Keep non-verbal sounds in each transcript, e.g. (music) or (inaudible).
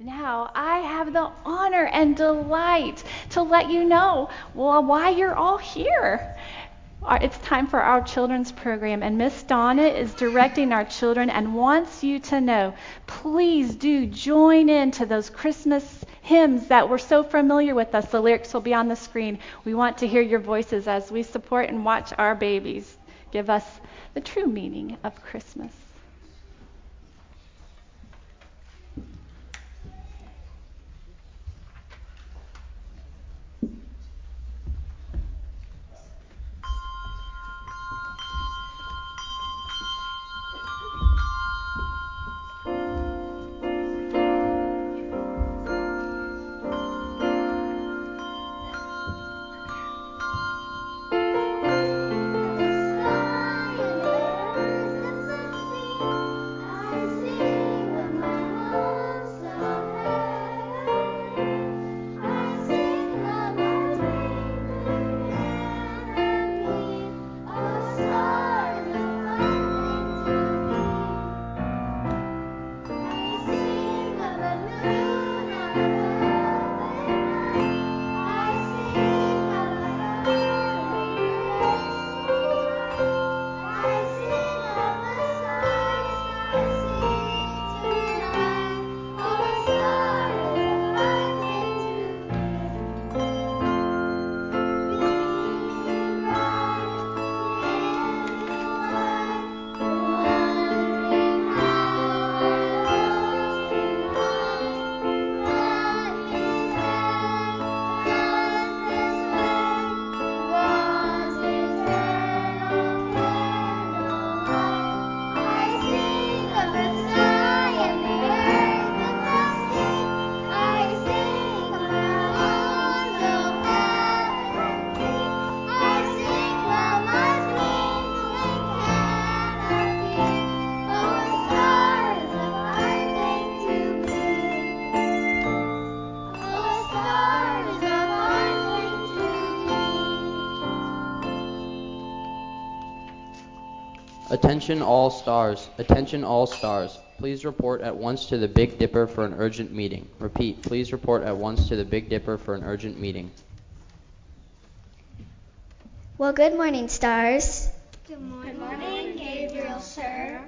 Now, I have the honor and delight to let you know well, why you're all here. Uh, it's time for our children's program, and Miss Donna is directing our children and wants you to know please do join in to those Christmas hymns that were so familiar with us. The lyrics will be on the screen. We want to hear your voices as we support and watch our babies give us the true meaning of Christmas. Attention all stars. Attention all stars. Please report at once to the Big Dipper for an urgent meeting. Repeat, please report at once to the Big Dipper for an urgent meeting. Well, good morning, stars. Good morning, good morning Gabriel, sir.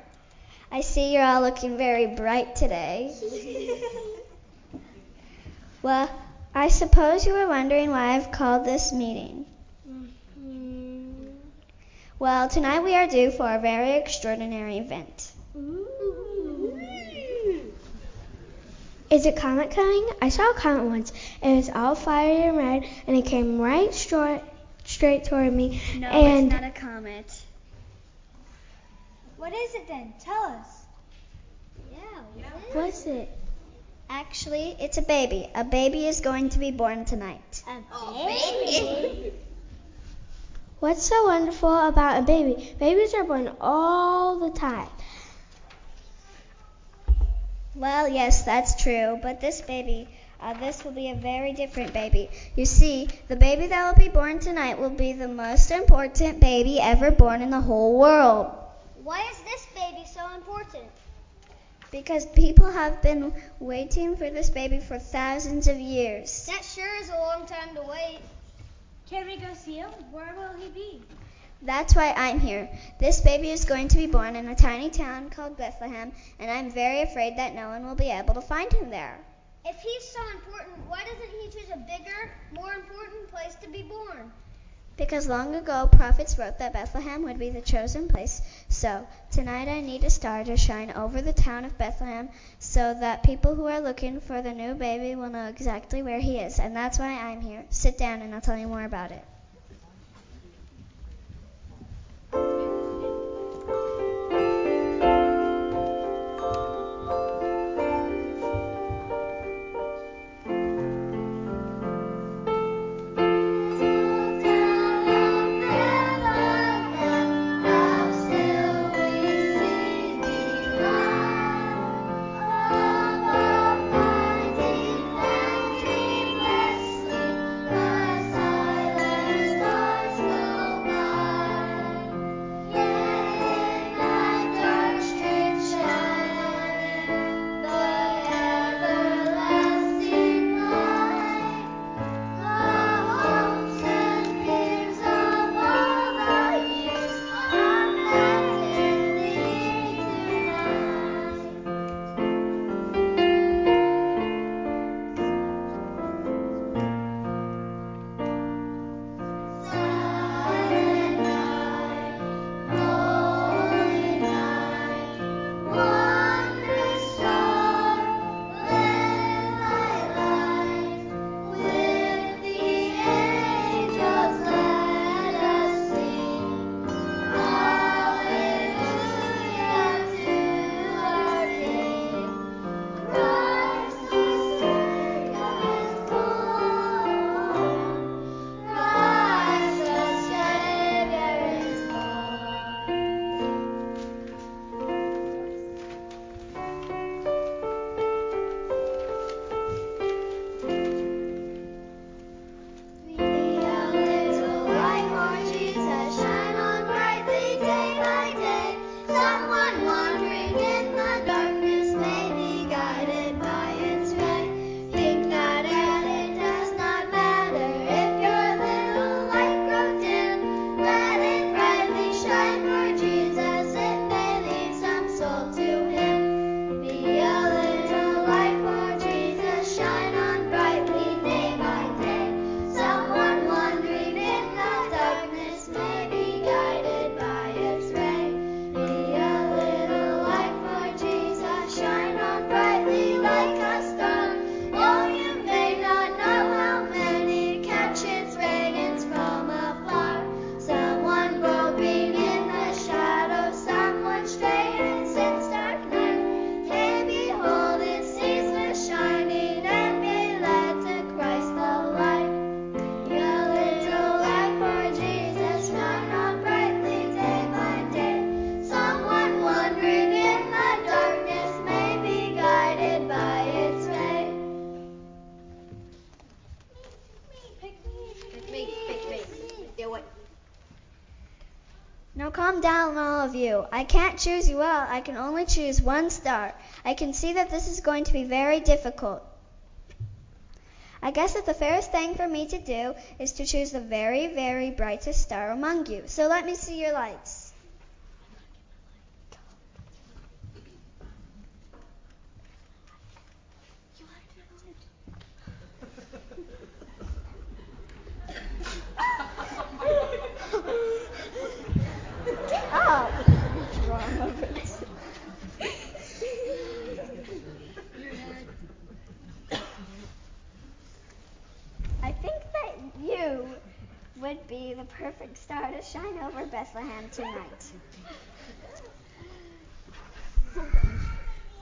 I see you're all looking very bright today. (laughs) well, I suppose you are wondering why I've called this meeting. Well, tonight we are due for a very extraordinary event. Ooh. Is a comet coming? I saw a comet once. It was all fiery and red, and it came right straight straight toward me. No, and it's not a comet. What is it then? Tell us. Yeah, what is it? Actually, it's a baby. A baby is going to be born tonight. A baby? What's so wonderful about a baby? Babies are born all the time. Well, yes, that's true. But this baby, uh, this will be a very different baby. You see, the baby that will be born tonight will be the most important baby ever born in the whole world. Why is this baby so important? Because people have been waiting for this baby for thousands of years. That sure is a long time to wait. Can we go see him? Where will he be? That's why I'm here. This baby is going to be born in a tiny town called Bethlehem, and I'm very afraid that no one will be able to find him there. If he's so important, why doesn't he choose a bigger, more important place to be born? Because long ago prophets wrote that Bethlehem would be the chosen place. So, tonight I need a star to shine over the town of Bethlehem so that people who are looking for the new baby will know exactly where he is. And that's why I'm here. Sit down and I'll tell you more about it. Calm down, all of you. I can't choose you all. I can only choose one star. I can see that this is going to be very difficult. I guess that the fairest thing for me to do is to choose the very, very brightest star among you. So let me see your lights. up. What's wrong with it? I think that you would be the perfect star to shine over Bethlehem tonight.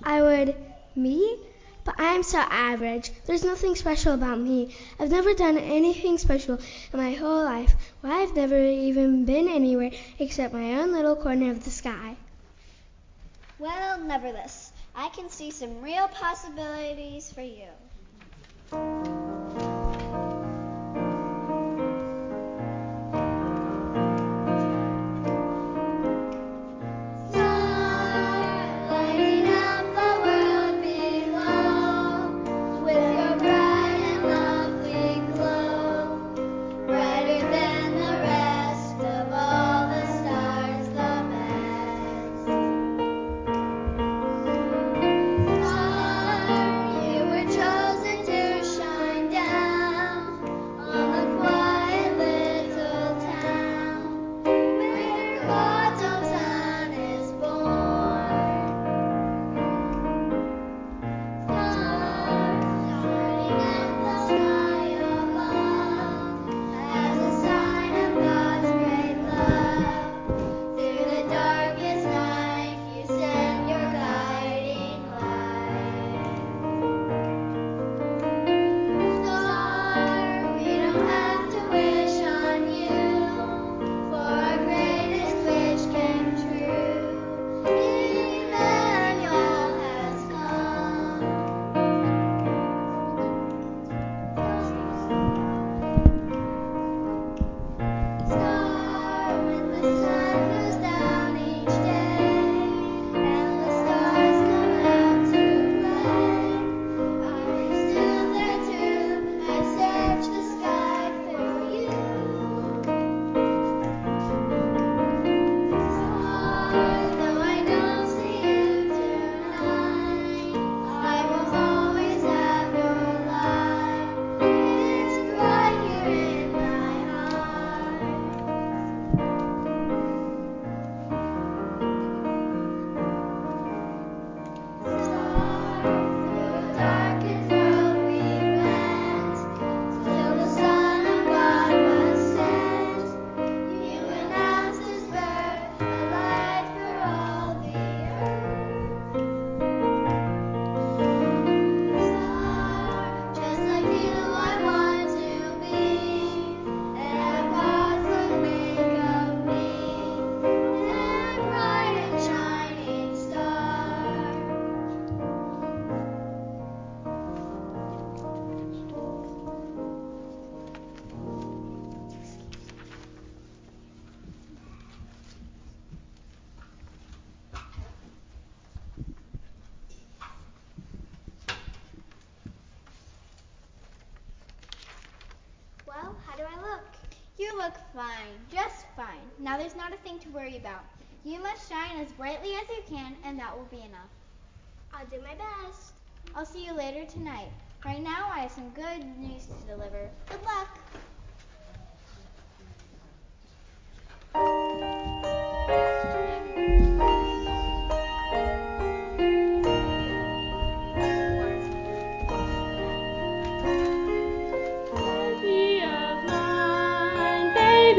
I would. Me? But I am so average. There's nothing special about me. I've never done anything special in my whole life. Why, I've never even been anywhere except my own little corner of the sky. Well, nevertheless, I can see some real possibilities for you. Look fine, just fine. Now there's not a thing to worry about. You must shine as brightly as you can, and that will be enough. I'll do my best. I'll see you later tonight. Right now, I have some good news to deliver. Good luck.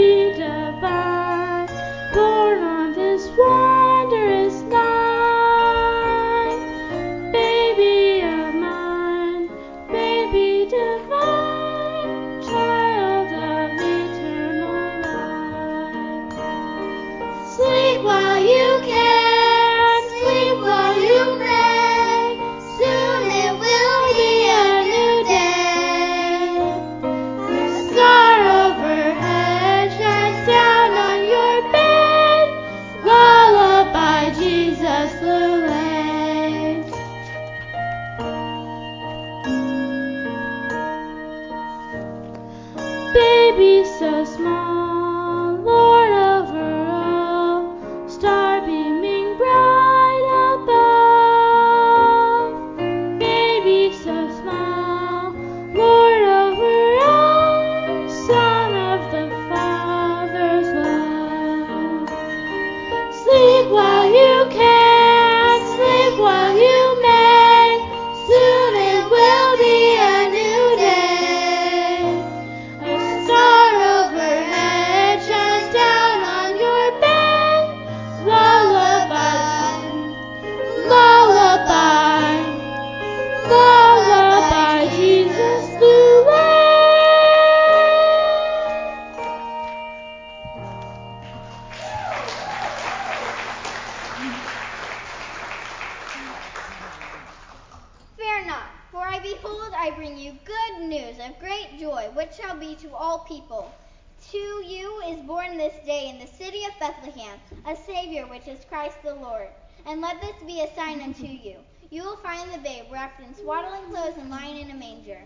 Divine, be so small. in the city of Bethlehem a Savior, which is Christ the Lord. And let this be a sign unto you. You will find the babe wrapped in swaddling clothes and lying in a manger.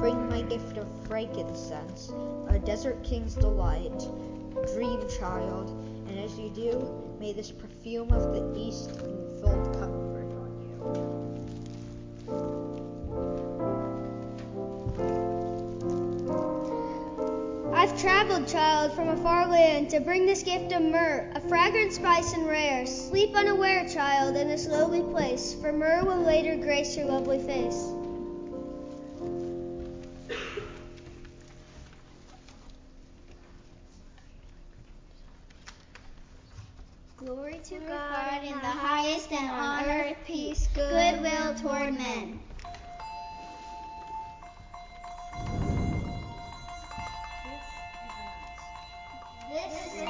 Bring my gift of frankincense, a desert king's delight, dream child, and as you do, may this perfume of the east enfold comfort on you. I've traveled, child, from a far land to bring this gift of myrrh, a fragrant spice and rare. Sleep unaware, child, in this lowly place, for myrrh will later grace your lovely face. Christ, and on earth peace, goodwill toward men. This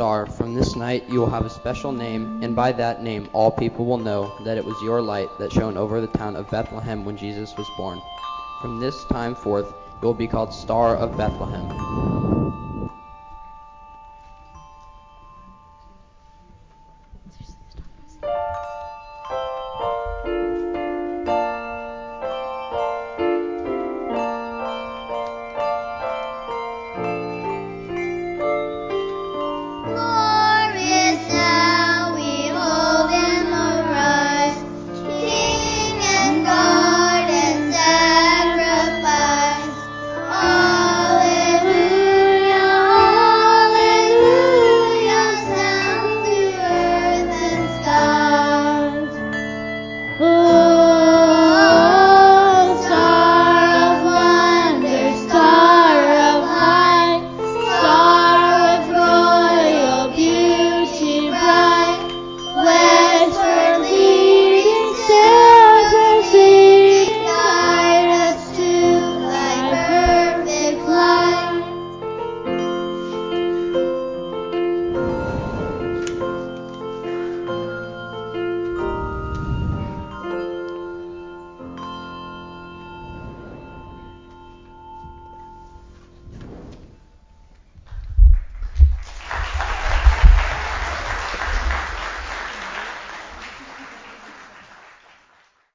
star. From this night you will have a special name, and by that name all people will know that it was your light that shone over the town of Bethlehem when Jesus was born. From this time forth you will be called Star of Bethlehem.